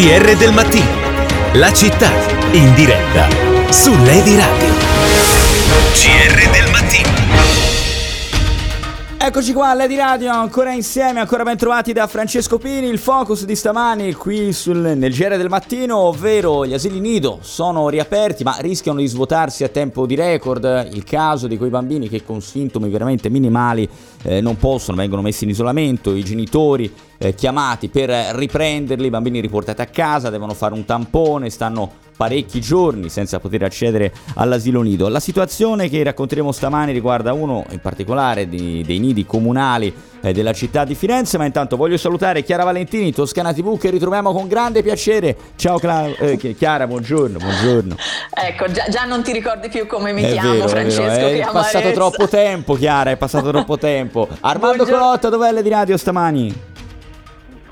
GR del mattino. La città in diretta su Lady Radio. GR del. Eccoci qua, Lady Radio, ancora insieme, ancora ben trovati da Francesco Pini. Il focus di stamani qui sul, nel GR del mattino, ovvero gli asili nido sono riaperti ma rischiano di svuotarsi a tempo di record. Il caso di quei bambini che con sintomi veramente minimali eh, non possono, vengono messi in isolamento, i genitori eh, chiamati per riprenderli, i bambini riportati a casa, devono fare un tampone, stanno parecchi giorni senza poter accedere all'asilo nido. La situazione che racconteremo stamani riguarda uno in particolare di, dei nidi comunali eh, della città di Firenze, ma intanto voglio salutare Chiara Valentini, Toscana TV, che ritroviamo con grande piacere. Ciao Cla- eh, Chiara, buongiorno, buongiorno. Ecco, già, già, non ti ricordi più come mi è chiamo vero, Francesco. È, è passato troppo tempo Chiara, è passato troppo tempo. Armando buongiorno. Colotta, dov'è di radio stamani?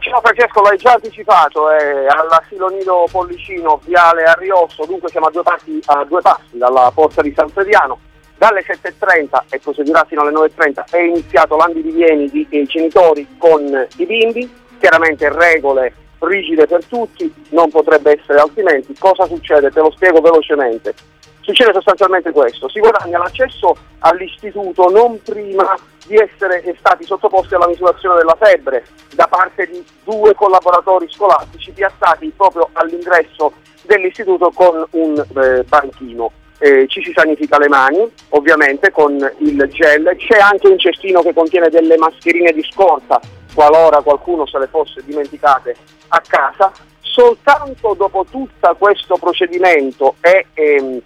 Ciao Francesco, l'hai già anticipato, è all'asilo nido Pollicino, viale Ariosto, dunque siamo a due, passi, a due passi dalla porta di San Feriano. Dalle 7.30 e proseguirà fino alle 9.30 è iniziato l'andivieni di eh, genitori con i bimbi, chiaramente regole rigide per tutti, non potrebbe essere altrimenti. Cosa succede? Te lo spiego velocemente. Succede sostanzialmente questo, si guadagna l'accesso all'istituto non prima di essere stati sottoposti alla misurazione della febbre da parte di due collaboratori scolastici piazzati proprio all'ingresso dell'istituto con un eh, banchino. Eh, ci si sanifica le mani ovviamente con il gel, c'è anche un cestino che contiene delle mascherine di scorta qualora qualcuno se le fosse dimenticate a casa. Soltanto dopo tutto questo procedimento e ehm,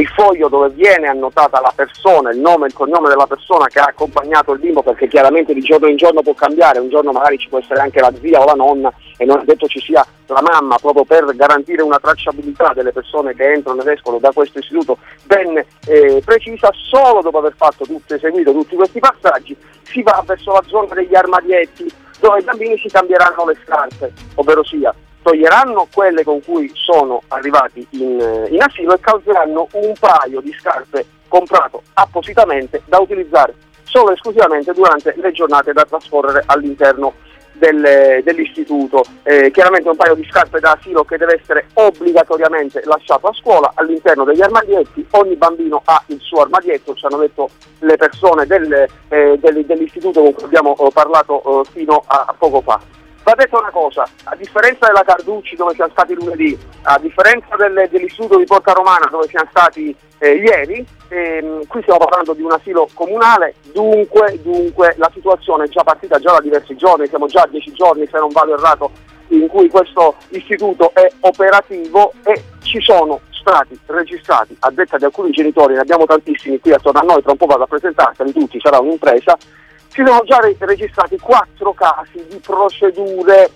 il foglio dove viene annotata la persona, il nome e il cognome della persona che ha accompagnato il bimbo, perché chiaramente di giorno in giorno può cambiare, un giorno magari ci può essere anche la zia o la nonna e non è detto ci sia la mamma, proprio per garantire una tracciabilità delle persone che entrano ed escono da questo istituto ben eh, precisa, solo dopo aver fatto tutto, eseguito tutti questi passaggi si va verso la zona degli armadietti dove i bambini si cambieranno le scarpe, ovvero sia toglieranno quelle con cui sono arrivati in, in asilo e causeranno un paio di scarpe comprato appositamente da utilizzare solo e esclusivamente durante le giornate da trascorrere all'interno del, dell'istituto. Eh, chiaramente un paio di scarpe da asilo che deve essere obbligatoriamente lasciato a scuola all'interno degli armadietti. Ogni bambino ha il suo armadietto, ci hanno detto le persone del, eh, del, dell'istituto con cui abbiamo eh, parlato eh, fino a poco fa. Va detto una cosa, a differenza della Carducci dove siamo stati lunedì, a differenza del, dell'istituto di Porta Romana dove siamo stati eh, ieri, ehm, qui stiamo parlando di un asilo comunale, dunque, dunque, la situazione è già partita già da diversi giorni, siamo già a dieci giorni se non vado errato in cui questo istituto è operativo e ci sono stati registrati, a detta di alcuni genitori, ne abbiamo tantissimi qui attorno a noi, tra un po' vado a presentarteli tutti, sarà un'impresa, si sono già registrati quattro casi di procedure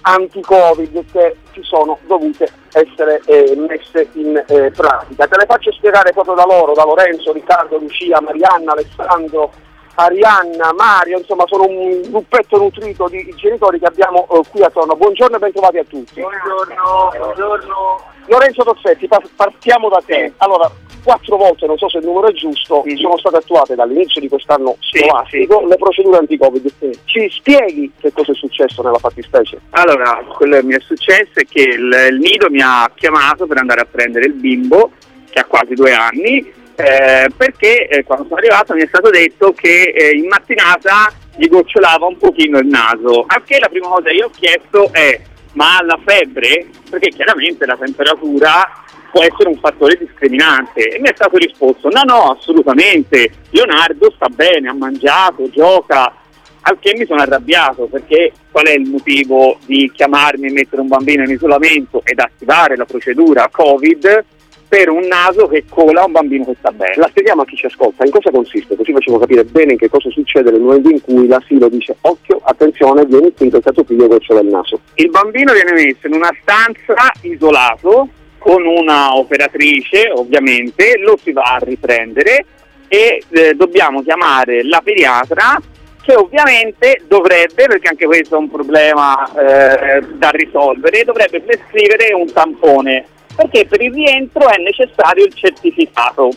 anti-Covid che ci sono dovute essere eh, messe in eh, pratica. Te le faccio spiegare proprio da loro, da Lorenzo, Riccardo, Lucia, Marianna, Alessandro, Arianna, Mario, insomma sono un gruppetto nutrito di genitori che abbiamo eh, qui attorno. Buongiorno e bentrovati a tutti. Buongiorno, buongiorno. Lorenzo Tossetti, partiamo da te. Allora, quattro volte, non so se il numero è giusto, sì. sono state attuate dall'inizio di quest'anno sì, scolastico sì. le procedure anti-Covid. Ci spieghi che cosa è successo nella fattispecie? Allora, quello che mi è successo è che il, il nido mi ha chiamato per andare a prendere il bimbo, che ha quasi due anni, eh, perché eh, quando sono arrivato mi è stato detto che eh, in mattinata gli gocciolava un pochino il naso, anche la prima cosa che io ho chiesto è ma ha la febbre? Perché chiaramente la temperatura può essere un fattore discriminante. E mi è stato risposto: no, no, assolutamente. Leonardo sta bene, ha mangiato, gioca. Al che mi sono arrabbiato perché qual è il motivo di chiamarmi e mettere un bambino in isolamento ed attivare la procedura Covid per un naso che cola un bambino che sta bene. La spieghiamo a chi ci ascolta, in cosa consiste? Così facciamo capire bene in che cosa succede nel momento in cui l'asilo dice occhio, attenzione, vieni qui perché tuo figlio goccia del naso. Il bambino viene messo in una stanza isolato con una operatrice ovviamente, lo si va a riprendere e eh, dobbiamo chiamare la pediatra che ovviamente dovrebbe, perché anche questo è un problema eh, da risolvere, dovrebbe prescrivere un tampone, perché per il rientro è necessario il certificato.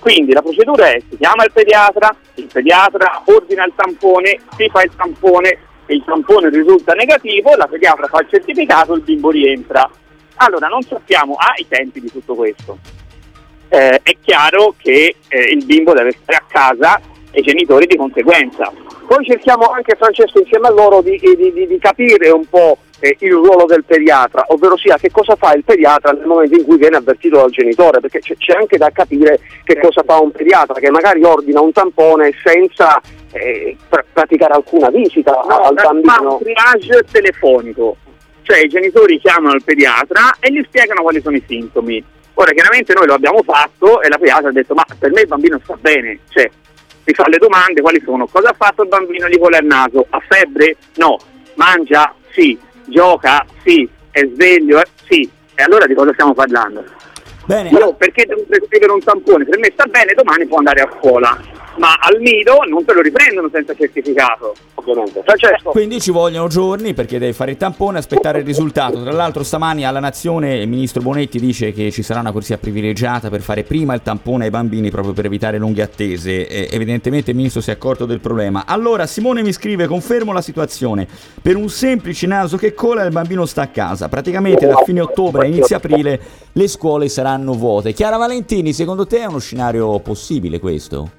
Quindi la procedura è si chiama il pediatra, il pediatra ordina il tampone, si fa il tampone, il tampone risulta negativo, la pediatra fa il certificato, il bimbo rientra. Allora non sappiamo A i tempi di tutto questo. Eh, è chiaro che eh, il bimbo deve stare a casa e i genitori di conseguenza. Poi cerchiamo anche, Francesco, insieme a loro di, di, di, di capire un po' eh, il ruolo del pediatra, ovvero sia che cosa fa il pediatra nel momento in cui viene avvertito dal genitore, perché c'è, anche da capire che cosa fa un pediatra che magari ordina un tampone senza eh, pr- praticare alcuna visita No, al bambino. un triage telefonico, cioè i genitori chiamano il pediatra e gli spiegano quali sono i sintomi. Ora chiaramente noi lo abbiamo fatto e la pediatra ha detto ma per me il bambino sta bene, cioè mi fa le domande quali sono, cosa ha fatto il bambino di cola al naso, ha febbre? No, mangia? Sì, gioca? Sì, è sveglio? Sì, e allora di cosa stiamo parlando? Bene, Io perché devo prescrivere un tampone? Per me sta bene, domani può andare a scuola, ma al nido non te lo riprendono senza certificato. Ovviamente. Francesco, Quindi ci vogliono giorni perché devi fare il tampone e aspettare il risultato. Tra l'altro stamani alla Nazione il ministro Bonetti dice che ci sarà una corsia privilegiata per fare prima il tampone ai bambini proprio per evitare lunghe attese. E evidentemente il ministro si è accorto del problema. Allora Simone mi scrive, confermo la situazione. Per un semplice naso che cola il bambino sta a casa. Praticamente da fine ottobre a inizio aprile le scuole saranno vuote. Chiara Valentini, secondo te è uno scenario possibile questo?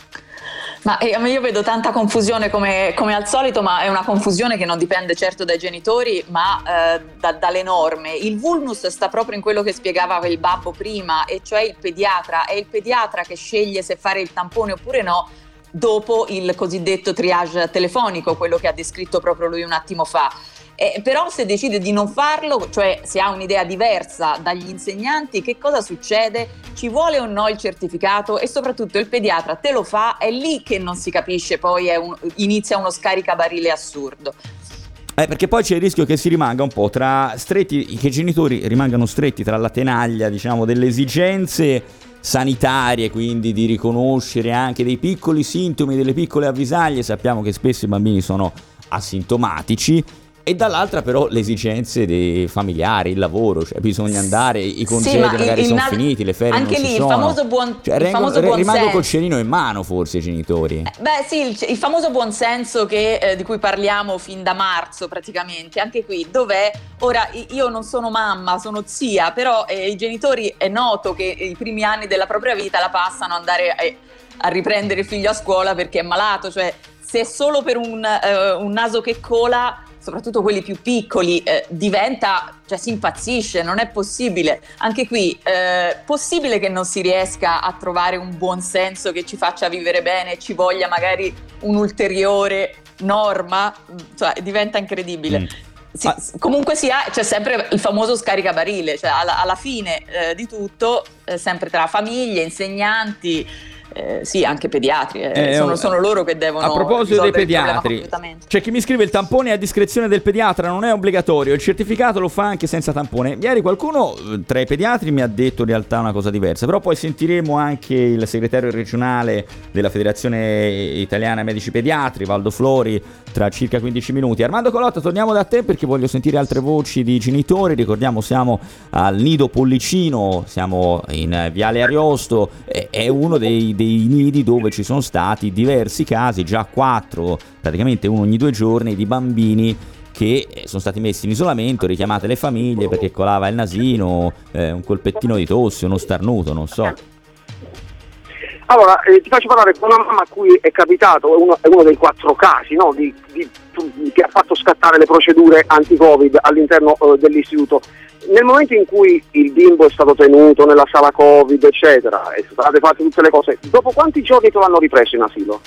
Ma eh, io vedo tanta confusione come, come al solito, ma è una confusione che non dipende certo dai genitori, ma eh, da- dalle norme. Il vulnus sta proprio in quello che spiegava il babbo prima, e cioè il pediatra. È il pediatra che sceglie se fare il tampone oppure no dopo il cosiddetto triage telefonico, quello che ha descritto proprio lui un attimo fa. Eh, però se decide di non farlo, cioè se ha un'idea diversa dagli insegnanti, che cosa succede? Ci vuole o no il certificato e soprattutto il pediatra te lo fa, è lì che non si capisce, poi un- inizia uno scaricabarile assurdo. Eh, perché poi c'è il rischio che si rimanga un po' tra stretti, che i genitori rimangano stretti tra la tenaglia, diciamo, delle esigenze sanitarie, quindi di riconoscere anche dei piccoli sintomi, delle piccole avvisaglie. Sappiamo che spesso i bambini sono asintomatici. E dall'altra però le esigenze dei familiari, il lavoro, cioè bisogna andare, i congedi ma magari sono il- finiti, le ferie anche non lì ci il sono. famoso buon- Cioè, il rengono- famoso re- buon rimangono col cerino in mano forse i genitori. Eh, Beh sì, il, il famoso buonsenso che, eh, di cui parliamo fin da marzo praticamente, anche qui, dov'è? Ora io non sono mamma, sono zia, però eh, i genitori è noto che i primi anni della propria vita la passano ad andare eh, a riprendere il figlio a scuola perché è malato, cioè se è solo per un, eh, un naso che cola, soprattutto quelli più piccoli, eh, diventa, cioè si impazzisce, non è possibile. Anche qui, eh, possibile che non si riesca a trovare un buon senso che ci faccia vivere bene ci voglia magari un'ulteriore norma? Cioè, diventa incredibile. Mm. Sì, Ah. s- comunque sia, c'è sempre il famoso scaricabarile, cioè alla, alla fine eh, di tutto, eh, sempre tra famiglie, insegnanti, eh, sì, anche pediatri, eh, Eh, sono, oh, sono loro che devono A proposito dei pediatri, c'è chi mi scrive il tampone è a discrezione del pediatra, non è obbligatorio, il certificato lo fa anche senza tampone. Ieri qualcuno eh, tra i pediatri mi ha detto in realtà una cosa diversa, però poi sentiremo anche il segretario regionale della Federazione Italiana Medici Pediatri, Valdo Flori, tra circa 15 minuti. Armando Colotta, torniamo da te perché voglio sentire altre voci di genitori, ricordiamo siamo al Nido Pollicino, siamo in eh, Viale Ariosto, è- è uno dei, dei nidi dove ci sono stati diversi casi, già quattro, praticamente uno ogni due giorni, di bambini che eh, sono stati messi in isolamento, richiamate le famiglie perché colava il nasino, eh, un colpettino di tosse, uno starnuto, non so. Allora, eh, ti faccio parlare con una mamma a cui è capitato, è uno, è uno dei quattro casi no, di- di- che ha fatto scattare le procedure anti-Covid all'interno eh, dell'istituto. Nel momento in cui il bimbo è stato tenuto nella sala Covid, eccetera, e sono state fatte tutte le cose, dopo quanti giorni te l'hanno ripreso in asilo?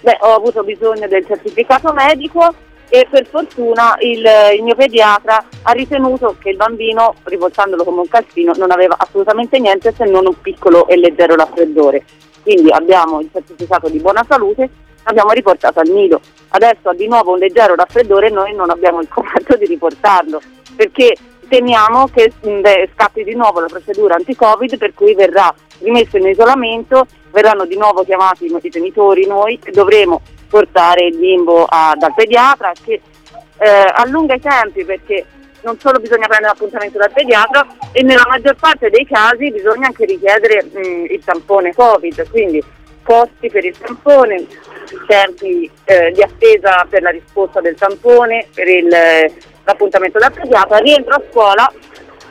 Beh, ho avuto bisogno del certificato medico e per fortuna il, il mio pediatra ha ritenuto che il bambino, rivoltandolo come un calzino, non aveva assolutamente niente se non un piccolo e leggero raffreddore. Quindi abbiamo il certificato di buona salute, l'abbiamo riportato al nido. Adesso ha di nuovo un leggero raffreddore e noi non abbiamo il coraggio di riportarlo perché temiamo che scappi di nuovo la procedura anti-Covid per cui verrà rimesso in isolamento, verranno di nuovo chiamati i genitori, noi e dovremo portare il bimbo a- dal pediatra che eh, allunga i tempi perché non solo bisogna prendere l'appuntamento dal pediatra e nella maggior parte dei casi bisogna anche richiedere mh, il tampone Covid, quindi posti per il tampone, tempi eh, di attesa per la risposta del tampone, per il, l'appuntamento da pediatra, rientro a scuola.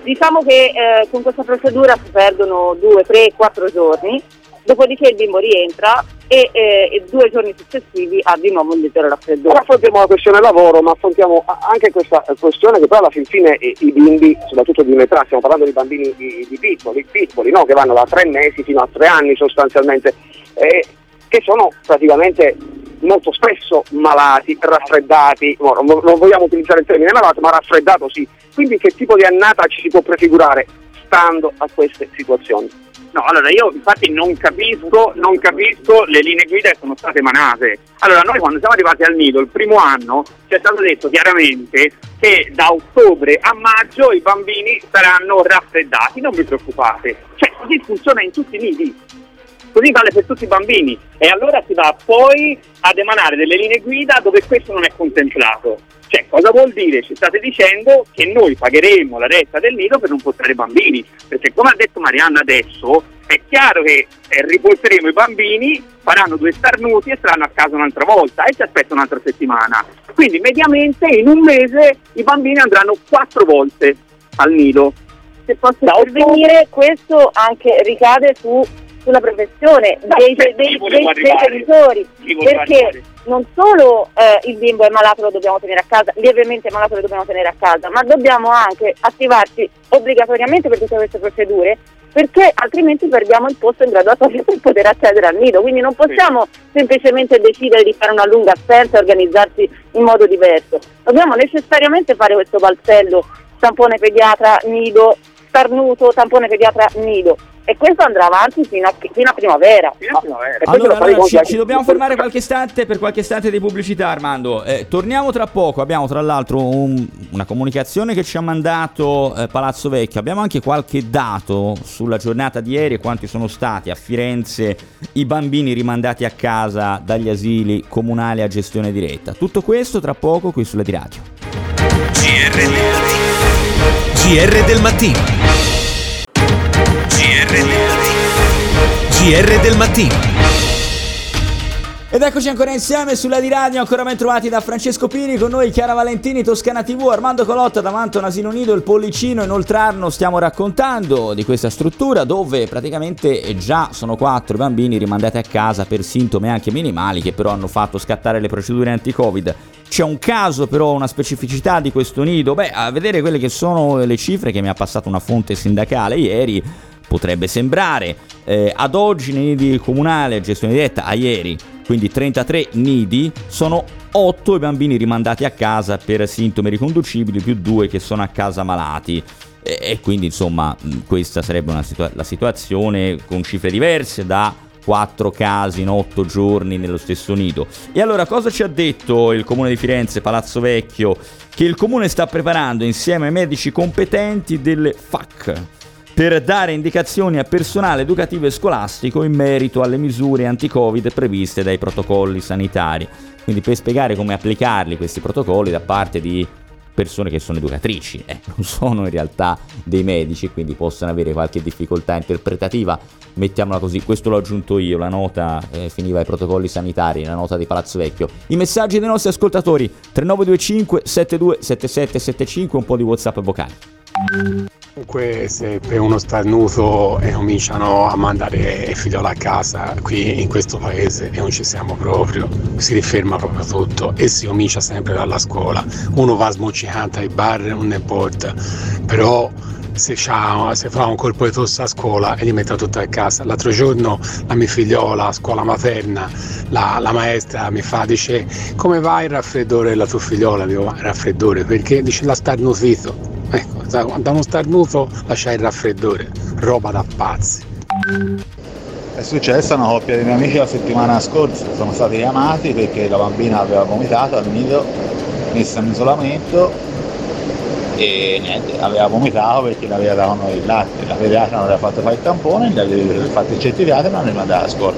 Diciamo che eh, con questa procedura si perdono due, tre, quattro giorni, dopodiché il bimbo rientra e, eh, e due giorni successivi ha di nuovo un leggero raffreddore. Ora affrontiamo la questione lavoro, ma affrontiamo anche questa questione che poi alla fin fine i, i bimbi, soprattutto di un'età, stiamo parlando di bambini di, di piccoli, piccoli no? che vanno da tre mesi fino a tre anni sostanzialmente, eh, che sono praticamente molto spesso malati, raffreddati, no, non, non vogliamo utilizzare il termine malato, ma raffreddato sì. Quindi che tipo di annata ci si può prefigurare stando a queste situazioni? No, allora io infatti non capisco, non capisco le linee guida che sono state emanate. Allora noi quando siamo arrivati al nido il primo anno ci è stato detto chiaramente che da ottobre a maggio i bambini saranno raffreddati, non vi preoccupate. Cioè così funziona in tutti i nidi così vale per tutti i bambini e allora si va poi ad emanare delle linee guida dove questo non è contemplato. Cioè, cosa vuol dire? Ci state dicendo che noi pagheremo la retta del nido per non portare i bambini, perché come ha detto Marianna adesso, è chiaro che eh, ripolteremo i bambini, faranno due starnuti e saranno a casa un'altra volta e ci aspetta un'altra settimana. Quindi mediamente in un mese i bambini andranno quattro volte al nido. Se posso intervenire, questo anche ricade su sulla professione dei, dei, dei, dei genitori perché non solo eh, il bimbo è malato lo dobbiamo tenere a casa, lievemente malato lo dobbiamo tenere a casa, ma dobbiamo anche attivarci obbligatoriamente per tutte queste procedure perché altrimenti perdiamo il posto in graduatoria per poter accedere al nido, quindi non possiamo sì. semplicemente decidere di fare una lunga assenza e organizzarsi in modo diverso, dobbiamo necessariamente fare questo balzello, tampone pediatra, nido, starnuto, tampone pediatra, nido e questo andrà avanti fino a, fino a primavera. Fino a primavera. Allora, allora ci, ci, dobbiamo fermare qualche istante per qualche istante di pubblicità Armando. Eh, torniamo tra poco, abbiamo tra l'altro un, una comunicazione che ci ha mandato eh, Palazzo Vecchio, abbiamo anche qualche dato sulla giornata di ieri e quanti sono stati a Firenze i bambini rimandati a casa dagli asili comunali a gestione diretta. Tutto questo tra poco qui sulla di radio. GR del mattino. GR del mattino. GR del mattino. Ed eccoci ancora insieme sulla di radio, ancora ben trovati da Francesco Pini, con noi Chiara Valentini, Toscana TV, Armando Colotta davanti a un asilo nido, il Pollicino in Oltrarno stiamo raccontando di questa struttura dove praticamente già sono quattro bambini rimandati a casa per sintomi anche minimali che però hanno fatto scattare le procedure anti-Covid. C'è un caso però, una specificità di questo nido, beh a vedere quelle che sono le cifre che mi ha passato una fonte sindacale ieri, potrebbe sembrare. Eh, ad oggi nei nidi comunali a gestione diretta, a ieri, quindi 33 nidi, sono 8 i bambini rimandati a casa per sintomi riconducibili, più 2 che sono a casa malati. E, e quindi insomma questa sarebbe situa- la situazione con cifre diverse da 4 casi in 8 giorni nello stesso nido. E allora cosa ci ha detto il comune di Firenze, Palazzo Vecchio? Che il comune sta preparando insieme ai medici competenti delle FAC, per dare indicazioni a personale educativo e scolastico in merito alle misure anti-Covid previste dai protocolli sanitari. Quindi per spiegare come applicarli questi protocolli da parte di persone che sono educatrici, eh, non sono in realtà dei medici, quindi possono avere qualche difficoltà interpretativa, mettiamola così, questo l'ho aggiunto io, la nota eh, finiva ai protocolli sanitari, la nota di Palazzo Vecchio. I messaggi dei nostri ascoltatori 3925 727775, un po' di WhatsApp vocale. Comunque se per uno starnuto e cominciano a mandare il figlio a casa qui in questo paese e non ci siamo proprio, si riferma proprio tutto e si comincia sempre dalla scuola. Uno va smoccicante ai bar, non importa, però se, se, fa un colpo di tosse a scuola e li mette tutto a casa. L'altro giorno la mia figliola a scuola materna, la, la, maestra mi fa, dice come va il raffreddore della tua figliola? Dico, il raffreddore perché? Dice la starnutito. Ecco, da uno starnuto lascia il raffreddore, roba da pazzi. È successa una coppia di miei amici la settimana scorsa, sono stati chiamati perché la bambina aveva vomitato al nido, messa in isolamento e niente, aveva vomitato perché le aveva dato il latte, la pediatra non aveva fatto fare il tampone, le aveva fatto il certificato e non l'aveva mandato a scuola.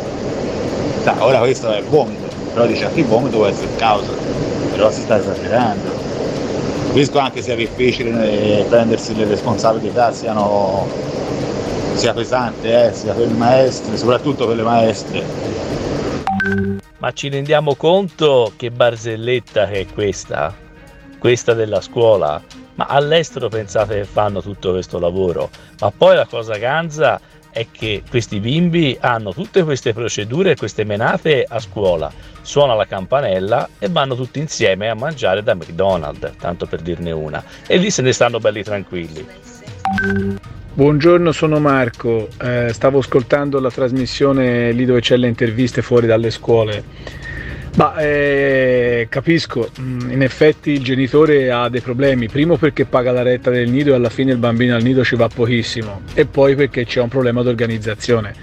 ora questo è vomito, però dice anche il vomito può essere causa, però si sta esagerando capisco anche sia difficile eh, prendersi le responsabilità siano, sia pesante eh, sia per le maestre, soprattutto per le maestre, ma ci rendiamo conto che barzelletta che è questa? Questa della scuola? Ma all'estero pensate che fanno tutto questo lavoro? Ma poi la cosa ganza è che questi bimbi hanno tutte queste procedure queste menate a scuola, suona la campanella e vanno tutti insieme a mangiare da McDonald's, tanto per dirne una, e lì se ne stanno belli tranquilli. Buongiorno, sono Marco, eh, stavo ascoltando la trasmissione lì dove c'è le interviste fuori dalle scuole ma eh, capisco, mm, in effetti il genitore ha dei problemi, primo perché paga la retta del nido e alla fine il bambino al nido ci va pochissimo e poi perché c'è un problema di organizzazione.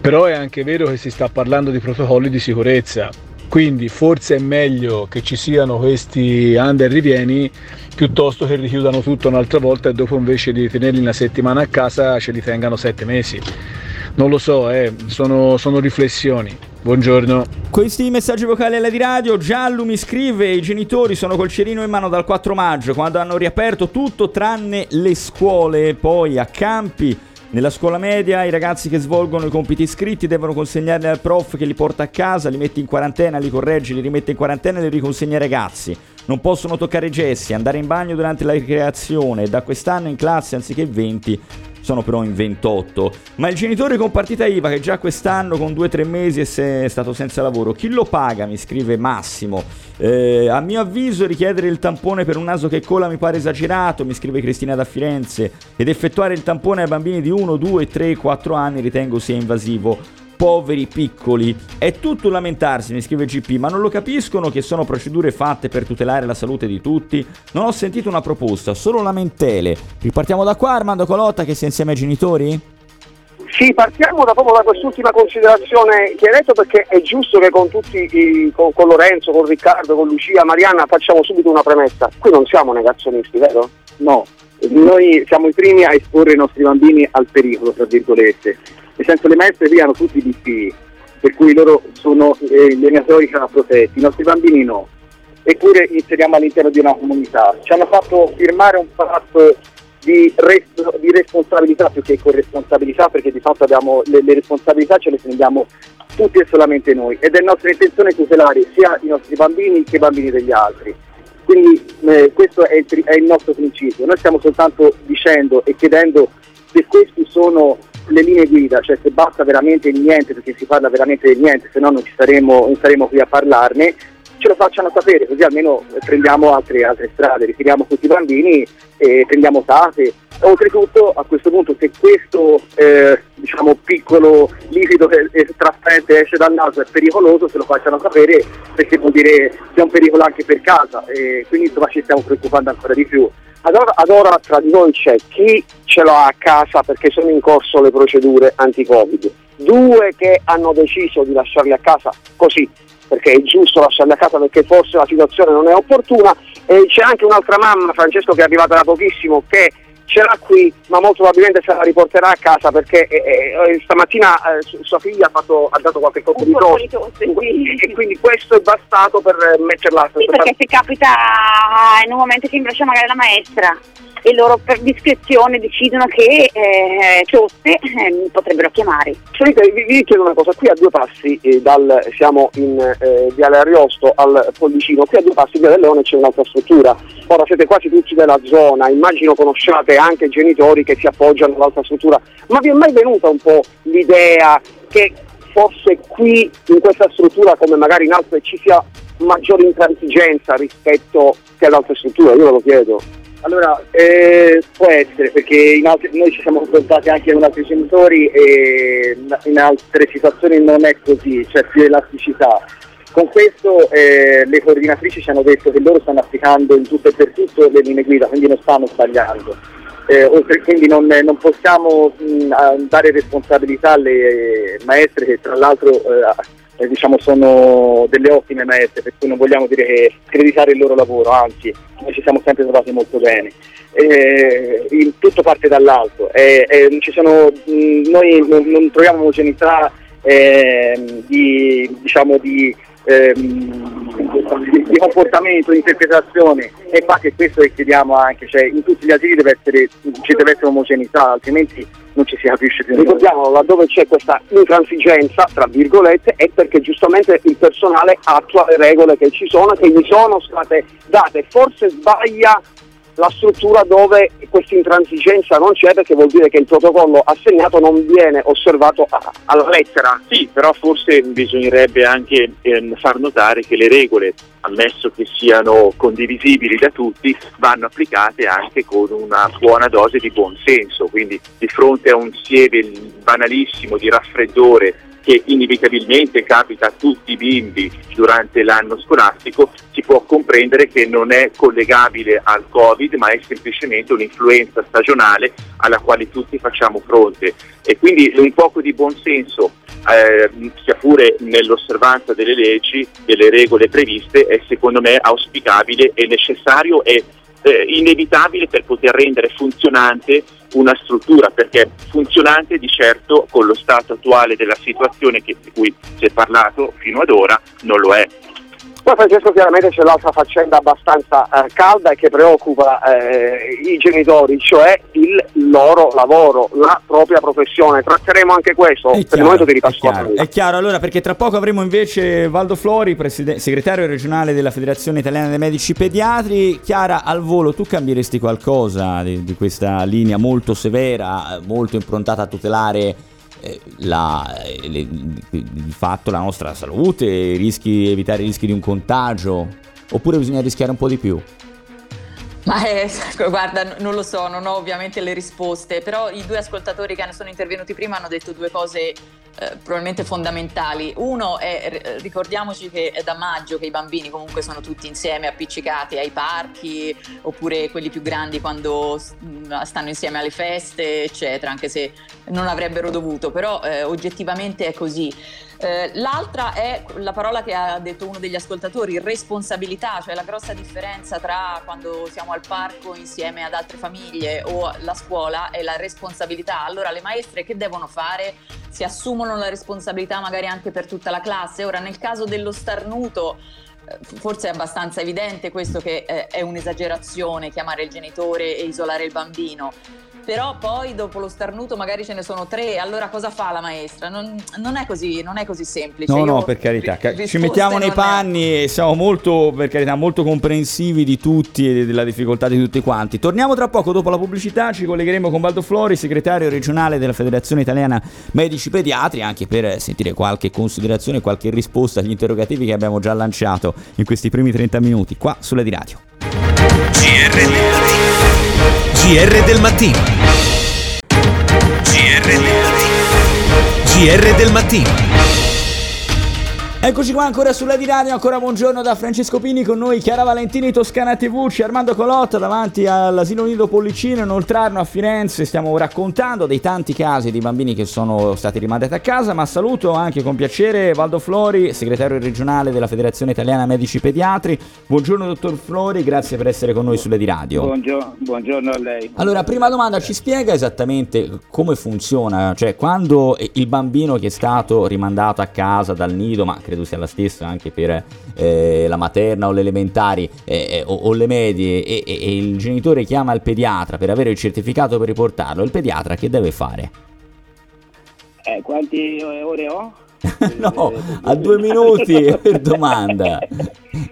Però è anche vero che si sta parlando di protocolli di sicurezza, quindi forse è meglio che ci siano questi under ripieni piuttosto che richiudano tutto un'altra volta e dopo invece di tenerli una settimana a casa ce li tengano sette mesi. Non lo so, eh, sono, sono riflessioni. Buongiorno. Questi messaggi vocali alla di radio, Giallo mi scrive, i genitori sono col cerino in mano dal 4 maggio, quando hanno riaperto tutto tranne le scuole, poi a campi. Nella scuola media i ragazzi che svolgono i compiti scritti devono consegnarli al prof che li porta a casa, li mette in quarantena, li corregge, li rimette in quarantena e li riconsegna ai ragazzi. Non possono toccare i gessi, andare in bagno durante la ricreazione. Da quest'anno in classe, anziché 20, sono però in 28. Ma il genitore con partita IVA che già quest'anno con 2-3 mesi è stato senza lavoro, chi lo paga? Mi scrive Massimo. Eh, a mio avviso richiedere il tampone per un naso che cola mi pare esagerato, mi scrive Cristina da Firenze, ed effettuare il tampone ai bambini di 1, 2, 3, 4 anni ritengo sia invasivo poveri piccoli. È tutto lamentarsi, mi scrive GP, ma non lo capiscono che sono procedure fatte per tutelare la salute di tutti? Non ho sentito una proposta, solo lamentele. Ripartiamo da qua, Armando Colotta, che sia insieme ai genitori? Sì, partiamo da, proprio da quest'ultima considerazione che hai detto perché è giusto che con tutti, i, con, con, Lorenzo, con Riccardo, con Lucia, Marianna facciamo subito una premessa. Qui non siamo negazionisti, vero? No, noi siamo i primi a esporre i nostri bambini al pericolo, tra virgolette nel senso le maestre qui hanno tutti i DPI, per cui loro sono eh, gli emiatori protetti, i nostri bambini no. Eppure inseriamo all'interno di una comunità. Ci hanno fatto firmare un patto di, res- di, responsabilità più che corresponsabilità, perché di fatto abbiamo le, le responsabilità ce le prendiamo tutti e solamente noi ed è nostra intenzione tutelare sia i nostri bambini che i bambini degli altri. Quindi eh, questo è il, è il nostro principio. Noi stiamo soltanto dicendo e chiedendo se questi sono le linee guida, cioè se basta veramente niente, perché si parla veramente di niente, se no non saremo, non saremo qui a parlarne, ce lo facciano sapere, così almeno prendiamo altre, altre strade, ritiriamo tutti i bambini e prendiamo tate. Oltretutto a questo punto se questo eh, diciamo, piccolo liquido che trasparente esce dal naso è pericoloso, se lo facciano sapere perché vuol dire che è un pericolo anche per casa e quindi insomma ci stiamo preoccupando ancora di più. Allora, ad ora tra di noi c'è chi ce l'ha a casa perché sono in corso le procedure anti-Covid, due che hanno deciso di lasciarli a casa così perché è giusto lasciarli a casa perché forse la situazione non è opportuna e c'è anche un'altra mamma, Francesco, che è arrivata da pochissimo che ce l'ha qui, ma molto probabilmente se la riporterà a casa perché eh, eh, stamattina eh, sua figlia ha, fatto, ha, dato qualche colpo di tosse e quindi questo è bastato per metterla. Sì, perché se capita in un momento che invece magari la maestra e loro per discrezione decidono che eh, Toste eh, potrebbero chiamare. vi, vi, chiedo una cosa, qui a due passi eh, dal, siamo in eh, Viale Ariosto al Pollicino, qui a due passi via del Leone c'è un'altra struttura, ora siete quasi tutti della zona, immagino conosciate anche genitori che si appoggiano all'altra struttura, ma vi è mai venuta un po' l'idea che forse qui in questa struttura come magari in altre ci sia maggiore intransigenza rispetto che ad altre strutture, io ve lo chiedo. Allora, eh, può essere perché altri, noi ci siamo confrontati anche con altri genitori e in altre situazioni non è così, c'è più elasticità. Con questo eh, le coordinatrici ci hanno detto che loro stanno applicando in tutto e per tutto le linee guida, quindi non stanno sbagliando. Eh, oltre, quindi non, non possiamo mh, dare responsabilità alle maestre che tra l'altro eh, eh, diciamo, sono delle ottime maestre, per cui non vogliamo dire che screditare il loro lavoro, anzi, noi ci siamo sempre trovati molto bene. Eh, il, tutto parte dall'alto, eh, sono, mh, noi non, non, troviamo omogeneità ehm, di, diciamo, di, ehm, di, comportamento, di interpretazione e infatti questo che chiediamo anche, cioè in tutti gli asili deve essere, ci deve essere omogeneità, altrimenti non ci si capisce più. Ricordiamolo, laddove c'è questa intransigenza, tra virgolette, è perché giustamente il personale attua le regole che ci sono, che gli sono state date. Forse sbaglia la struttura dove questa intransigenza non c'è perché vuol dire che il protocollo assegnato non viene osservato a- alla lettera. Sì, però forse bisognerebbe anche ehm, far notare che le regole, ammesso che siano condivisibili da tutti, vanno applicate anche con una buona dose di buonsenso. Quindi di fronte a un sieve banalissimo di raffreddore che inevitabilmente capita a tutti i bimbi durante l'anno scolastico, si può comprendere che non è collegabile al Covid, ma è semplicemente un'influenza stagionale alla quale tutti facciamo fronte. E quindi un poco di buonsenso, eh, sia pure nell'osservanza delle leggi, delle regole previste, è secondo me auspicabile e necessario e eh, inevitabile per poter rendere funzionante una struttura, perché funzionante di certo con lo stato attuale della situazione che- di cui si è parlato fino ad ora non lo è. Poi Francesco chiaramente c'è l'altra faccenda abbastanza eh, calda e che preoccupa eh, i genitori, cioè il loro lavoro, la propria professione. Tratteremo anche questo, per il momento ti è ripasso la chiaro, è chiaro, allora perché tra poco avremo invece Valdo Flori, preside- segretario regionale della Federazione Italiana dei Medici Pediatri. Chiara, al volo tu cambieresti qualcosa di, di questa linea molto severa, molto improntata a tutelare la- eh, le- di fatto la nostra salute, rischi, evitare i rischi di un contagio? Oppure bisogna rischiare un po' di più? Ma eh, guarda, non lo so, non ho ovviamente le risposte, però i due ascoltatori che sono intervenuti prima hanno detto due cose eh, probabilmente fondamentali. Uno è, ricordiamoci che è da maggio che i bambini comunque sono tutti insieme appiccicati ai parchi, oppure quelli più grandi quando mh, stanno insieme alle feste, eccetera, anche se non avrebbero dovuto, però eh, oggettivamente è così. Eh, l'altra è la parola che ha detto uno degli ascoltatori, responsabilità, cioè la grossa differenza tra quando siamo al parco insieme ad altre famiglie o la scuola è la responsabilità. Allora le maestre che devono fare? Si assumono la responsabilità magari anche per tutta la classe. Ora nel caso dello starnuto eh, forse è abbastanza evidente questo che eh, è un'esagerazione chiamare il genitore e isolare il bambino. Però poi dopo lo starnuto magari ce ne sono tre, allora cosa fa la maestra? Non, non è, così, non è così semplice. No, Io- no, per carità, ca- ri- ci mettiamo nei panni e siamo molto, per carità, molto comprensivi di tutti e della difficoltà di tutti quanti. Torniamo tra poco, dopo la pubblicità, ci collegheremo con Baldo Flori, segretario regionale della Federazione Italiana Medici Pediatri, anche per sentire qualche considerazione, qualche risposta agli interrogativi che abbiamo già lanciato in questi primi 30 minuti, qua sulla di radio. GR del mattino. GR del mattino. GR del mattino. Eccoci qua ancora sulla di radio, ancora buongiorno da Francesco Pini con noi, Chiara Valentini, Toscana TV, c'è Armando Colotta davanti all'asilo nido Pollicino in Oltrarno a Firenze, stiamo raccontando dei tanti casi di bambini che sono stati rimandati a casa, ma saluto anche con piacere Valdo Flori, segretario regionale della Federazione Italiana Medici Pediatri. Buongiorno dottor Flori, grazie per essere con noi sulle di radio. Buongiorno, buongiorno a lei. Allora, prima domanda, ci spiega esattamente come funziona? Cioè, quando il bambino che è stato rimandato a casa dal nido, ma credo sia la stessa anche per eh, la materna o le elementari eh, eh, o, o le medie, e, e- e il genitore chiama il pediatra per avere il certificato per riportarlo, il pediatra che deve fare? Eh, quanti ore ho? no, a due minuti per domanda,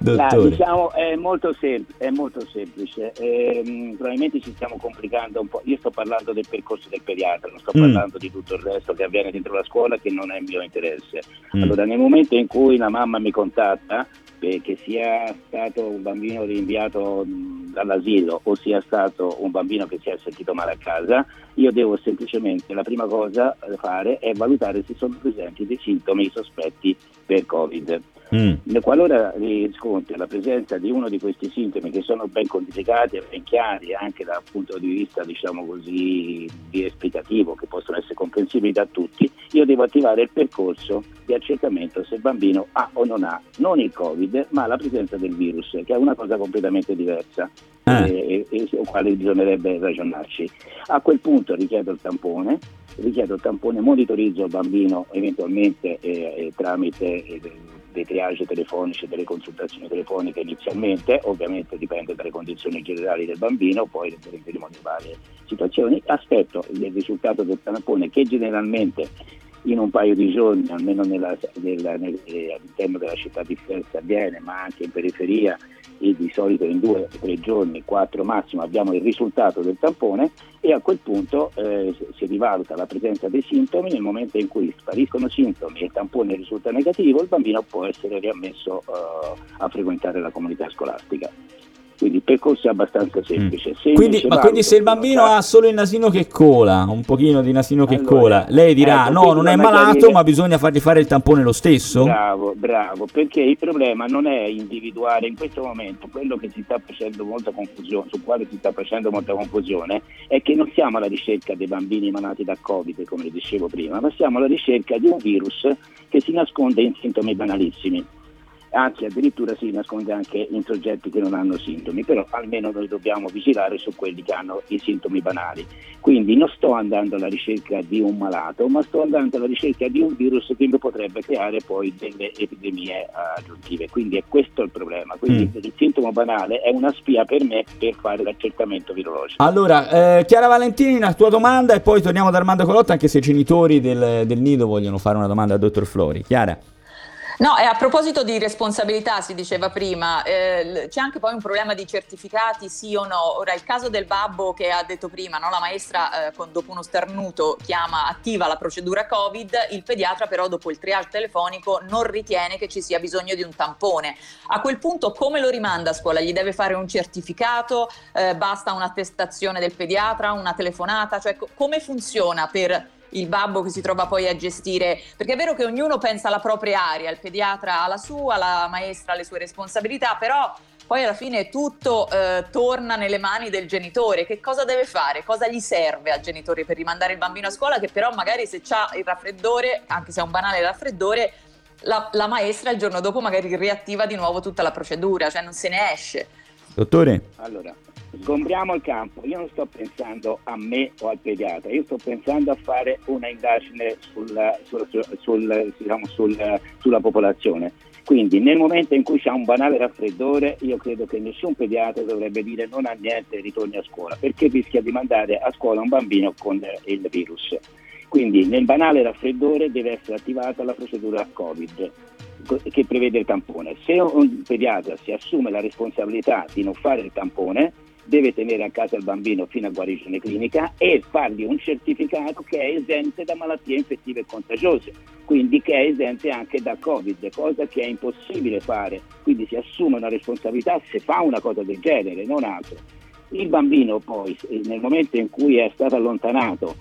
No, dottore. diciamo è molto, sem- è molto semplice, Ehm, probabilmente ci stiamo complicando un po'. Io sto parlando del percorso del pediatra, non sto Mm. parlando di tutto il resto che avviene dentro la scuola che non è mio interesse. Mm. Allora, nel momento in cui la mamma mi contatta, eh, che sia stato un bambino rinviato mh, dall'asilo o sia stato un bambino che si è sentito male a casa, io devo semplicemente, la prima cosa fare è valutare se sono presenti dei sintomi sospetti per Covid. Mm. Qualora riscontri la presenza di uno di questi sintomi che sono ben codificati e ben chiari anche dal punto di vista diciamo così di esplicativo che possono essere comprensibili da tutti, io devo attivare il percorso di accertamento se il bambino ha o non ha non il Covid ma la presenza del virus che è una cosa completamente diversa Ah. e, e, e su quale bisognerebbe ragionarci. A quel punto richiedo il tampone, richiedo il tampone, monitorizzo il bambino eventualmente eh, eh, tramite eh, dei triage telefonici delle consultazioni telefoniche inizialmente, ovviamente dipende dalle condizioni generali del bambino, poi vedremo le varie situazioni. Aspetto il risultato del tampone che generalmente in un paio di giorni, almeno nella, nella, nel, eh, all'interno della città di Firenze avviene, ma anche in periferia e di solito in due o tre giorni, quattro massimo, abbiamo il risultato del tampone e a quel punto eh, si rivaluta la presenza dei sintomi, nel momento in cui spariscono sintomi e il tampone risulta negativo, il bambino può essere riammesso eh, a frequentare la comunità scolastica. Quindi il percorso è abbastanza semplice. Se Quindi, ma quindi se il bambino ha solo il nasino che cola, un pochino di nasino che Allora, cola, lei dirà ecco, no, non è malato, ma bisogna fargli fare il tampone lo stesso? Bravo, bravo, perché il problema non è individuare in questo momento quello che si sta facendo molta confusione, su quale si sta facendo molta confusione, è che non siamo alla ricerca dei bambini malati da Covid, come dicevo prima, ma siamo alla ricerca di un virus che si nasconde in sintomi banalissimi. Anzi, addirittura si nasconde anche in soggetti che non hanno sintomi, però almeno noi dobbiamo vigilare su quelli che hanno i sintomi banali. Quindi non sto andando alla ricerca di un malato, ma sto andando alla ricerca di un virus che potrebbe creare poi delle epidemie eh, aggiuntive. Quindi è questo il problema. Quindi Mm. il sintomo banale è una spia per me per fare l'accertamento virologico. Allora, eh, Chiara Valentini, la tua domanda e poi torniamo da Armando Colotta anche se i genitori del, del nido vogliono fare una domanda al dottor Flori. Chiara? No, e a proposito di responsabilità, si diceva prima, eh, c'è anche poi un problema di certificati, sì o no. Ora, il caso del babbo che ha detto prima, no? la maestra eh, dopo uno starnuto chiama attiva la procedura Covid, il pediatra però dopo il triage telefonico non ritiene che ci sia bisogno di un tampone. A quel punto come lo rimanda a scuola? Gli deve fare un certificato? Eh, basta un'attestazione del pediatra, una telefonata? Cioè, co- come funziona per il babbo che si trova poi a gestire, perché è vero che ognuno pensa alla propria area, il pediatra ha la sua, la maestra ha le sue responsabilità, però poi alla fine tutto eh, torna nelle mani del genitore. Che cosa deve fare? Cosa gli serve al genitore per rimandare il bambino a scuola che però magari se ha il raffreddore, anche se è un banale raffreddore, la, la maestra il giorno dopo magari riattiva di nuovo tutta la procedura, cioè non se ne esce. Dottore? Allora, sgombriamo il campo. Io non sto pensando a me o al pediatra, io sto pensando a fare una indagine sul- sul- sul- diciamo, sul- sulla popolazione. Quindi nel momento in cui c'è un banale raffreddore, io credo che nessun pediatra dovrebbe dire non ha niente ritorni a scuola, perché rischia di mandare a scuola un bambino con il virus. Quindi nel banale raffreddore deve essere attivata la procedura Covid co- che prevede il tampone. Se un pediatra si assume la responsabilità di non fare il tampone, deve tenere a casa il bambino fino a guarigione clinica e fargli un certificato che è esente da malattie infettive e contagiose, quindi che è esente anche da Covid, cosa che è impossibile fare. Quindi si assume una responsabilità se fa una cosa del genere, non altro. Il bambino poi, nel momento in cui è stato allontanato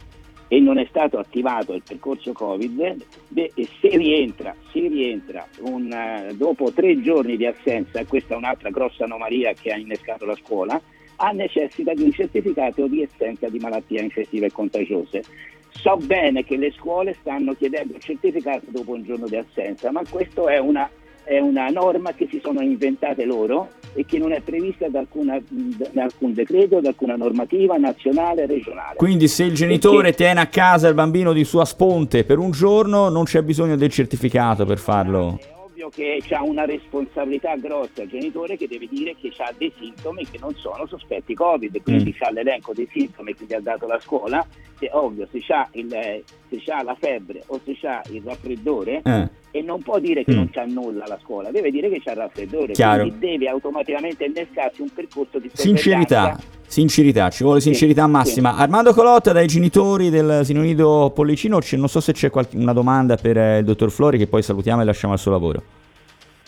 e non è stato attivato il percorso Covid, beh, se rientra, se rientra un, eh, dopo tre giorni di assenza, questa è un'altra grossa anomalia che ha innescato la scuola, ha necessità di un certificato di assenza di malattie infettive e contagiose. So bene che le scuole stanno chiedendo il certificato dopo un giorno di assenza, ma questa è una, è una norma che si sono inventate loro e che non è prevista da, alcuna- da alcun decreto, da alcuna normativa nazionale e regionale. Quindi se il genitore tiene a casa il bambino di sua sponte per un giorno non c'è bisogno del certificato per farlo. Ovvio che c'ha una responsabilità grossa il genitore che deve dire che ha dei sintomi che non sono sospetti Covid, quindi Mm. c'ha l'elenco dei sintomi che gli ha dato la scuola, che ovvio se il, se c'ha la febbre o se c'ha il raffreddore Eh. E non può dire che Mm. non c'ha nulla la scuola, deve dire che c'ha il raffreddore, Chiaro. quindi deve automaticamente innescarsi un percorso di Sincerità, sincerità, ci vuole Sì, sincerità sì. massima. Armando Colotta dai genitori del Sinonido Pollicino, c'è- non so se c'è qualche- una domanda per eh, il dottor Flori che poi salutiamo e lasciamo al suo lavoro.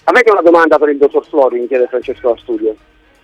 A me che una domanda per il dottor Flori, mi chiede Francesco da studio.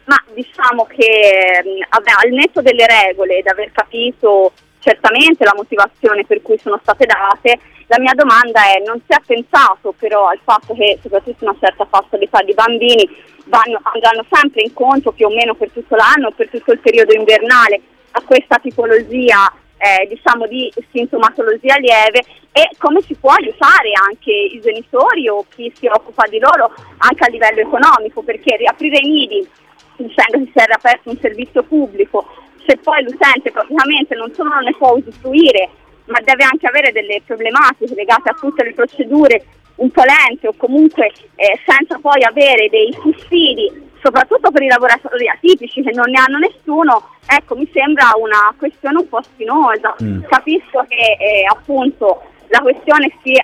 Ma diciamo che mh, vabbè, al netto delle regole ed aver capito certamente la motivazione per cui sono state date, la mia domanda è non si è pensato però al fatto che soprattutto una certa fascia d'età di bambini vanno, andranno sempre incontro più o meno per tutto l'anno, per tutto il periodo invernale a questa tipologia eh, diciamo di sintomatologia lieve? E come si può aiutare anche i genitori o chi si occupa di loro anche a livello economico? Perché riaprire i nidi dicendo che si era aperto un servizio pubblico, se poi l'utente praticamente non solo non ne può usufruire, ma deve anche avere delle problematiche legate a tutte le procedure un po' lente o comunque eh, senza poi avere dei sussidi soprattutto per i lavoratori atipici che non ne hanno nessuno, ecco mi sembra una questione un po' spinosa. Mm. Capisco che eh, appunto la questione sia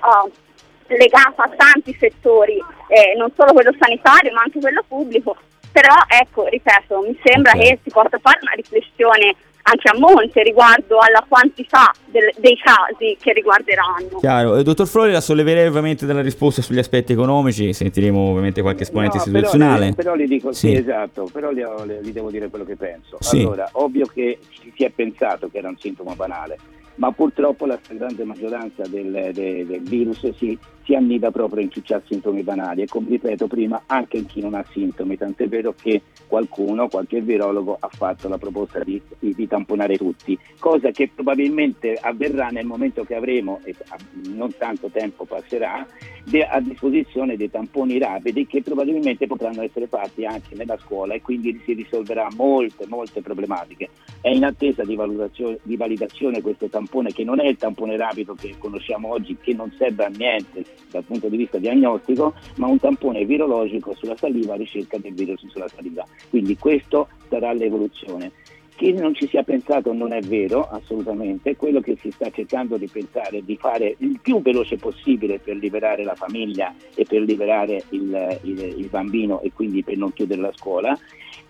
legata a tanti settori, eh, non solo quello sanitario ma anche quello pubblico, però ecco, ripeto, mi sembra okay. che si possa fare una riflessione anche a monte riguardo alla quantità del, dei casi che riguarderanno. Chiaro, il dottor Flori la solleverei ovviamente dalla risposta sugli aspetti economici, sentiremo ovviamente qualche esponente no, istituzionale. Però, però gli dico, sì. sì esatto, però gli, gli, devo dire quello che penso. Sì. Allora, ovvio che si è pensato che era un sintomo banale, ma purtroppo la stragrande maggioranza del, del, del virus si, si, annida proprio in chi ha sintomi banali e come ripeto prima anche in chi non ha sintomi, tant'è vero che qualcuno, qualche virologo ha fatto la proposta di, di, di tamponare tutti, cosa che probabilmente avverrà nel momento che avremo, e non tanto tempo passerà, de, a disposizione dei tamponi rapidi che probabilmente potranno essere fatti anche nella scuola e quindi si risolverà molte, molte problematiche. È in attesa di, di validazione questo tampone che non è il tampone rapido che conosciamo oggi, che non serve a niente dal punto di vista diagnostico, ma un tampone virologico sulla saliva a ricerca del virus sulla saliva. Quindi questo sarà l'evoluzione. Che non ci sia pensato non è vero, assolutamente, quello che si sta cercando di pensare è di fare il più veloce possibile per liberare la famiglia e per liberare il, il, il bambino e quindi per non chiudere la scuola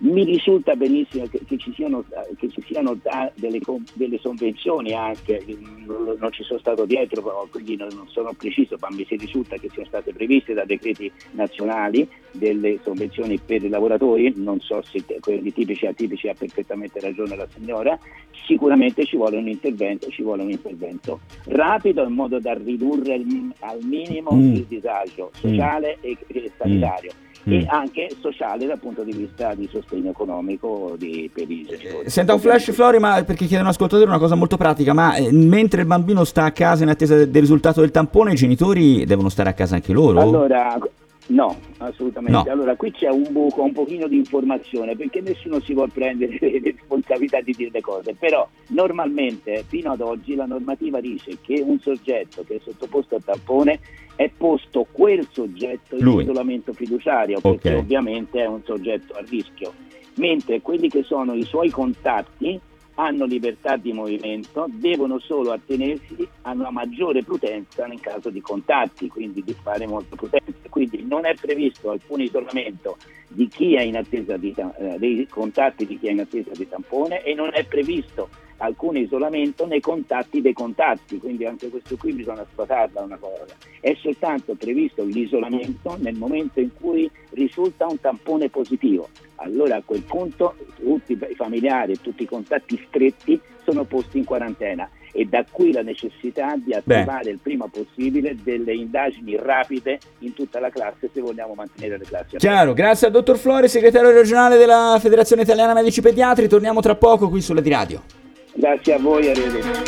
mi risulta benissimo che, che ci siano, che ci siano delle, delle, sovvenzioni anche, non ci sono stato dietro, quindi non, non sono preciso, ma mi si risulta che siano state previste da decreti nazionali delle sovvenzioni per i lavoratori, non so se quelli tipici e atipici ha perfettamente ragione la signora, sicuramente ci vuole un intervento, ci vuole un intervento rapido in modo da ridurre al minimo mm. il disagio sociale mm. e, e sanitario. Mm mm. e anche sociale dal punto di vista di sostegno economico di, per i genitori. Senta un flash Flori, ma perché chiede un ascoltatore una cosa molto pratica, ma eh, mentre il bambino sta a casa in attesa del risultato del tampone, i genitori devono stare a casa anche loro? Allora, No, assolutamente. No. Allora, qui c'è un buco, un pochino di informazione, perché nessuno si vuole prendere le responsabilità di dire le cose, però normalmente fino ad oggi la normativa dice che un soggetto che è sottoposto a tampone è posto quel soggetto in Lui. isolamento fiduciario, perché okay. ovviamente è un soggetto a rischio, mentre quelli che sono i suoi contatti hanno libertà di movimento, devono solo attenersi a una maggiore prudenza nel caso di contatti, quindi di fare molta prudenza. Quindi non è previsto alcun isolamento di chi è in attesa di, eh, dei contatti di chi è in attesa di tampone e non è previsto alcun isolamento nei contatti dei contatti, quindi anche questo qui bisogna sfatarla una cosa. È soltanto previsto l'isolamento nel momento in cui risulta un tampone positivo. Allora a quel punto tutti i familiari e tutti i contatti stretti sono posti in quarantena e da qui la necessità di attivare Beh. il prima possibile delle indagini rapide in tutta la classe se vogliamo mantenere le classi. Chiaro, grazie al dottor Flore, segretario regionale della Federazione Italiana Medici Pediatri, torniamo tra poco qui sulla di radio. Grazie a voi, arrivederci.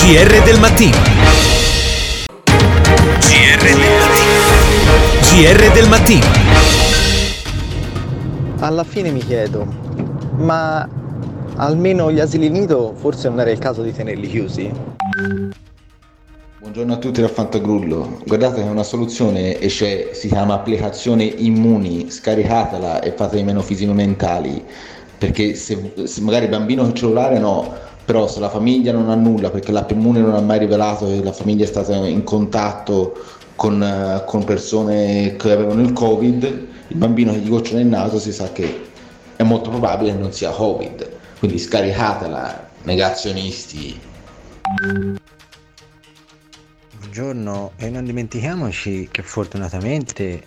GR del mattino. GR del mattino. GR del mattino. Alla fine mi chiedo, ma almeno gli asili nido forse non era il caso di tenerli chiusi? Buongiorno a tutti da Fantagrullo. Guardate che una soluzione esce, si chiama applicazione Immuni, scaricatela e fate meno fisimi mentali perché se, se magari il bambino con il cellulare no, però se la famiglia non ha nulla perché l'app immune non ha mai rivelato che la famiglia è stata in contatto con, con persone che avevano il covid, il bambino che gli goccia nel naso si sa che è molto probabile che non sia covid, quindi scaricatela negazionisti. Buongiorno e non dimentichiamoci che fortunatamente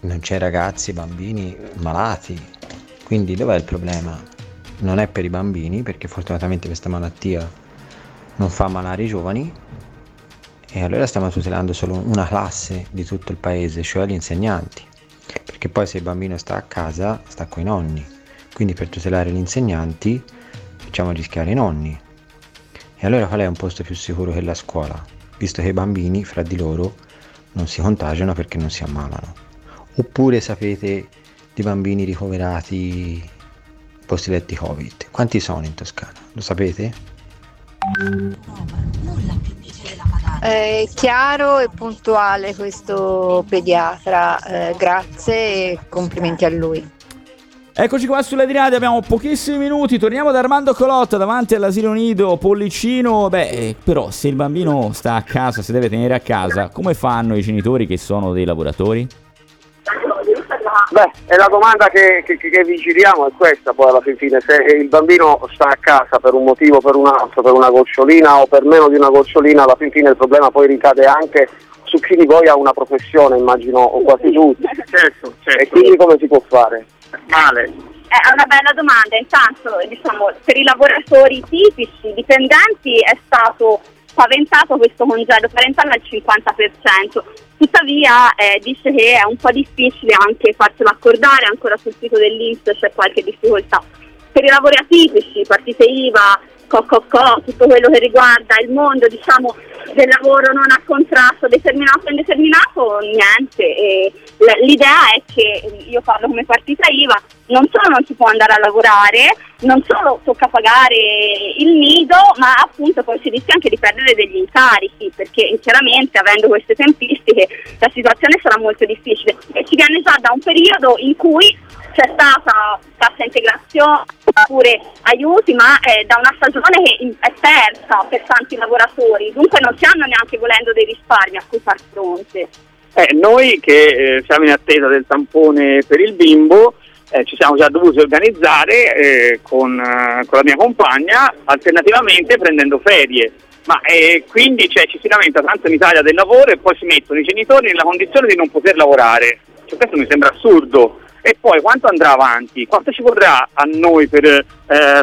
non c'è ragazzi, bambini malati quindi dov'è il problema? Non è per i bambini, perché fortunatamente questa malattia non fa malare i giovani, e allora stiamo tutelando solo una classe di tutto il paese, cioè gli insegnanti, perché poi se il bambino sta a casa sta con i nonni, quindi per tutelare gli insegnanti facciamo rischiare i nonni. E allora qual è un posto più sicuro che la scuola, visto che i bambini fra di loro non si contagiano perché non si ammalano? Oppure sapete di bambini ricoverati posti letti Covid. Quanti sono in Toscana? Lo sapete? No, ma nulla più dice della madama. è chiaro e puntuale questo pediatra, eh, grazie e complimenti a lui. Eccoci qua sulle dirade, abbiamo pochissimi minuti, torniamo da Armando Colotta davanti all'asilo nido Pollicino, beh eh, però se il bambino sta a casa, si deve tenere a casa, come fanno i genitori che sono dei lavoratori? Beh, è la domanda che, che, che vi giriamo è questa poi alla fin fine, se il bambino sta a casa per un motivo o per un altro, per una gocciolina o per meno di una gocciolina, alla fin fine il problema poi ricade anche su chi di voi ha una professione, immagino, o quasi tutti. Certo, certo. E quindi come si può fare? Male. È una bella domanda, intanto diciamo, per i lavoratori tipici, dipendenti, è stato paventato questo congedo parentale al 50%, tuttavia eh, dice che è un po' difficile anche farselo accordare, ancora sul sito dell'Inps c'è qualche difficoltà. Per i lavori atipici, partite IVA, co-co-co, tutto quello che riguarda il mondo diciamo, del lavoro non a contratto determinato e indeterminato, niente. E l'idea è che io parlo come partita IVA, non solo non si può andare a lavorare, non solo tocca pagare il nido, ma appunto poi si rischia anche di perdere degli incarichi, perché chiaramente avendo queste tempistiche la situazione sarà molto difficile. E ci viene già da un periodo in cui c'è stata cassa integrazione oppure aiuti, ma è da una stagione che è persa per tanti lavoratori, dunque non si hanno neanche volendo dei risparmi a cui far fronte. Eh, noi che eh, siamo in attesa del tampone per il bimbo eh, ci siamo già dovuti organizzare eh, con, eh, con, la mia compagna, alternativamente prendendo ferie. Ma eh, quindi cioè, ci si lamenta tanto in Italia del lavoro e poi si mettono i genitori nella condizione di non poter lavorare. Cioè, questo mi sembra assurdo. E poi quanto andrà avanti? Quanto ci vorrà a noi per eh,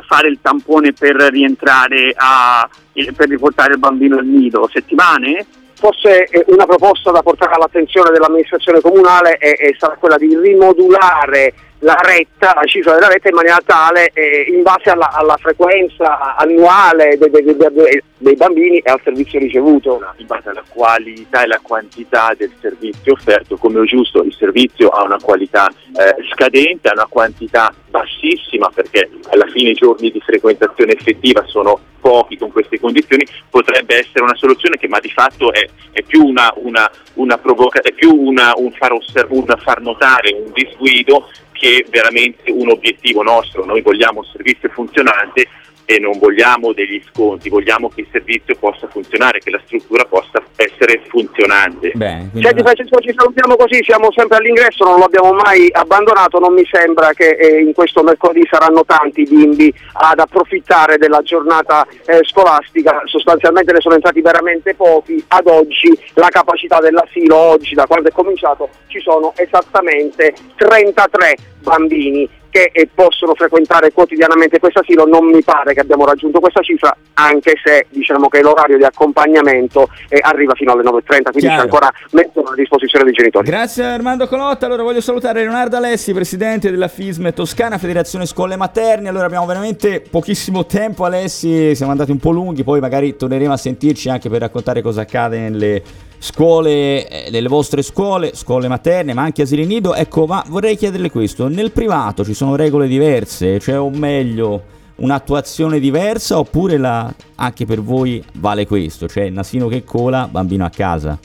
fare il tampone per rientrare a, per riportare il bambino al nido? Settimane? Forse una proposta da portare all'attenzione dell'amministrazione comunale è, è sarà quella di rimodulare la retta, la cifra della retta in maniera tale eh, in base alla, alla frequenza annuale dei, dei, dei, dei, bambini e al servizio ricevuto. In base alla qualità e la quantità del servizio offerto, come è giusto il servizio ha una qualità eh, scadente, ha una quantità bassissima perché alla fine i giorni di frequentazione effettiva sono pochi con queste condizioni, potrebbe essere una soluzione che ma di fatto è, è più, una, una, una provoca- è più un, far osserv- un far notare un disguido che veramente un obiettivo nostro. Noi vogliamo un servizio funzionante e non vogliamo degli sconti, vogliamo che il servizio possa funzionare, che la struttura possa essere funzionante. Bene, Senti Francesco, ci salutiamo così, siamo sempre all'ingresso, non l'abbiamo mai abbandonato, non mi sembra che eh, in questo mercoledì saranno tanti bimbi ad approfittare della giornata eh, scolastica, sostanzialmente ne sono entrati veramente pochi, ad oggi la capacità dell'asilo, oggi da quando è cominciato, ci sono esattamente 33 bambini che possono frequentare quotidianamente questo asilo, non mi pare che abbiamo raggiunto questa cifra, anche se diciamo che l'orario di accompagnamento eh, arriva fino alle 9.30, quindi Chiaro. c'è ancora mezzo a disposizione dei genitori. Grazie Armando Colotta, allora voglio salutare Leonardo Alessi, presidente della FISM Toscana, Federazione Scuole Materni, allora abbiamo veramente pochissimo tempo Alessi, siamo andati un po' lunghi, poi magari torneremo a sentirci anche per raccontare cosa accade nelle scuole, eh, nelle vostre scuole, scuole materne, ma anche asili nido. Ecco, ma vorrei chiederle questo: nel privato ci sono regole diverse, cioè o meglio un'attuazione diversa oppure la, anche per voi vale questo, cioè nasino che cola, bambino a casa?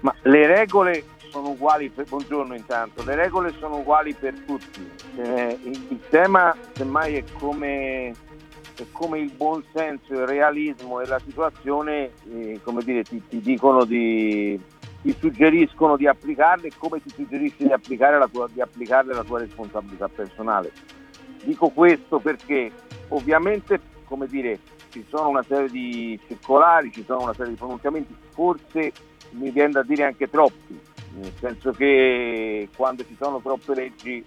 Ma le regole sono uguali per buongiorno intanto, le regole sono uguali per tutti. Eh, il, il tema semmai è come e come il buon senso, il realismo e la situazione eh, come dire, ti, ti dicono di, ti suggeriscono di applicarle e come ti suggerisci di applicare la tua, di applicarle la tua responsabilità personale. Dico questo perché ovviamente come dire, ci sono una serie di circolari, ci sono una serie di pronunciamenti, forse mi viene da dire anche troppi, nel senso che quando ci sono troppe leggi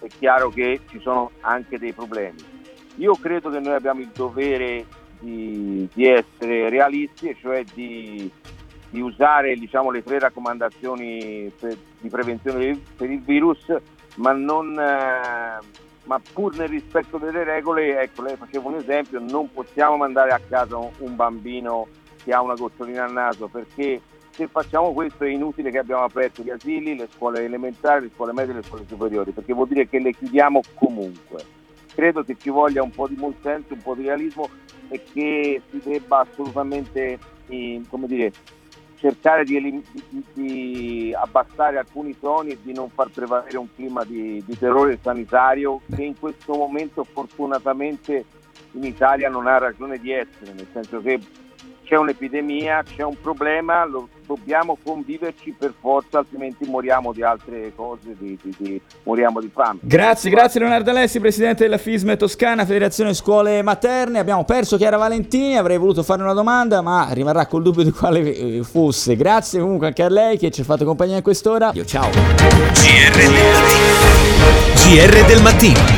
è chiaro che ci sono anche dei problemi. Io credo che noi abbiamo il dovere di, di essere realisti, e cioè di, di usare diciamo, le tre raccomandazioni per, di prevenzione per il virus, ma, non, eh, ma pur nel rispetto delle regole, ecco, lei faceva un esempio, non possiamo mandare a casa un bambino che ha una gocciolina al naso perché se facciamo questo è inutile che abbiamo aperto gli asili, le scuole elementari, le scuole medie le scuole superiori, perché vuol dire che le chiudiamo comunque. Credo che ci voglia un po' di buon senso, un po' di realismo e che si debba assolutamente eh, come dire, cercare di, di, abbassare alcuni toni e di non far prevalere un clima di, di terrore sanitario che in questo momento fortunatamente in Italia non ha ragione di essere, nel senso che c'è un'epidemia, c'è un problema, lo, dobbiamo conviverci per forza, altrimenti moriamo di altre cose, di, di, di, moriamo di fame. Grazie, grazie Leonardo Alessi, presidente della FISME Toscana, Federazione Scuole Materne. Abbiamo perso Chiara Valentini, avrei voluto fare una domanda, ma rimarrà col dubbio di quale eh, fosse. Grazie comunque anche a lei che ci ha fatto compagnia in quest'ora. Io ciao. GR del mattino. GR del mattino.